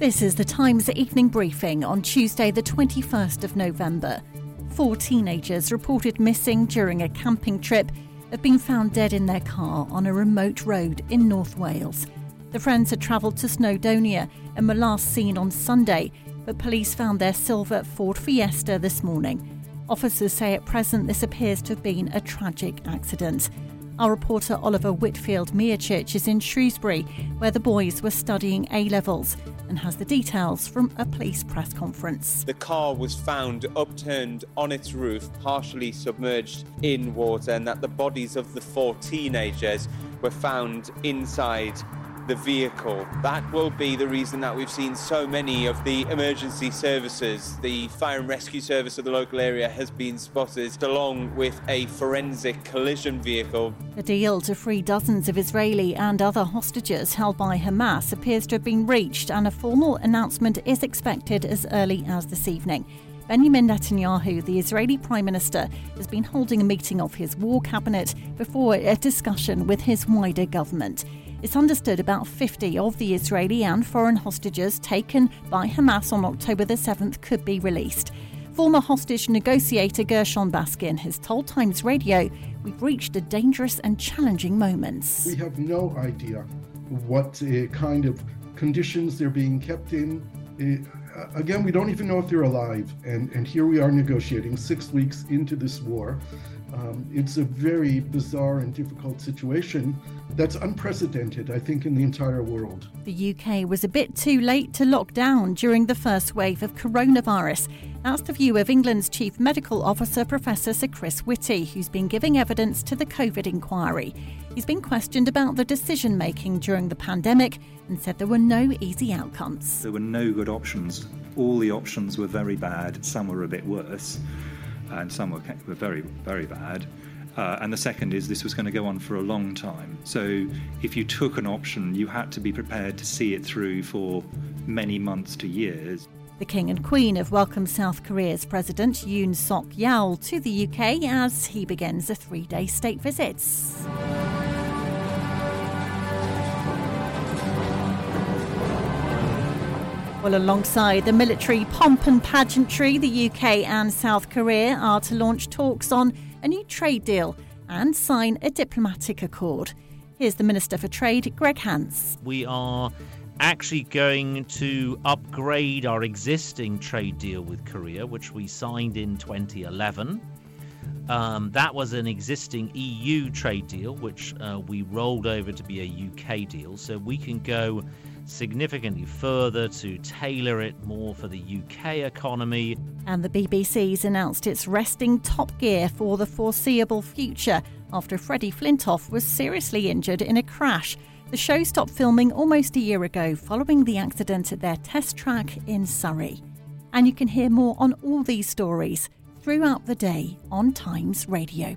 This is the Times evening briefing on Tuesday, the 21st of November. Four teenagers reported missing during a camping trip have been found dead in their car on a remote road in North Wales. The friends had travelled to Snowdonia and were last seen on Sunday, but police found their silver Ford Fiesta this morning. Officers say at present this appears to have been a tragic accident. Our reporter Oliver Whitfield Mearchurch is in Shrewsbury, where the boys were studying A levels, and has the details from a police press conference. The car was found upturned on its roof, partially submerged in water, and that the bodies of the four teenagers were found inside the vehicle. That will be the reason that we've seen so many of the emergency services. The fire and rescue service of the local area has been spotted along with a forensic collision vehicle. A deal to free dozens of Israeli and other hostages held by Hamas appears to have been reached, and a formal announcement is expected as early as this evening. Benjamin Netanyahu, the Israeli Prime Minister, has been holding a meeting of his war cabinet before a discussion with his wider government. It's understood about 50 of the Israeli and foreign hostages taken by Hamas on October the 7th could be released. Former hostage negotiator Gershon Baskin has told Times Radio, We've reached a dangerous and challenging moments. We have no idea what uh, kind of conditions they're being kept in. Uh, again, we don't even know if they're alive. And, and here we are negotiating six weeks into this war. Um, it's a very bizarre and difficult situation that's unprecedented, I think, in the entire world. The UK was a bit too late to lock down during the first wave of coronavirus. That's the view of England's Chief Medical Officer, Professor Sir Chris Whitty, who's been giving evidence to the COVID inquiry. He's been questioned about the decision making during the pandemic and said there were no easy outcomes. There were no good options. All the options were very bad, some were a bit worse and some were, were very, very bad. Uh, and the second is this was going to go on for a long time. So if you took an option, you had to be prepared to see it through for many months to years. The King and Queen have welcomed South Korea's President Yoon Suk Yeol to the UK as he begins a three day state visit. Well, alongside the military pomp and pageantry, the UK and South Korea are to launch talks on a new trade deal and sign a diplomatic accord. Here's the Minister for Trade, Greg Hands. We are actually going to upgrade our existing trade deal with Korea, which we signed in 2011. Um, that was an existing EU trade deal, which uh, we rolled over to be a UK deal. So we can go significantly further to tailor it more for the UK economy. And the BBC's announced it's resting top gear for the foreseeable future after Freddie Flintoff was seriously injured in a crash. The show stopped filming almost a year ago following the accident at their test track in Surrey. And you can hear more on all these stories throughout the day on Times Radio.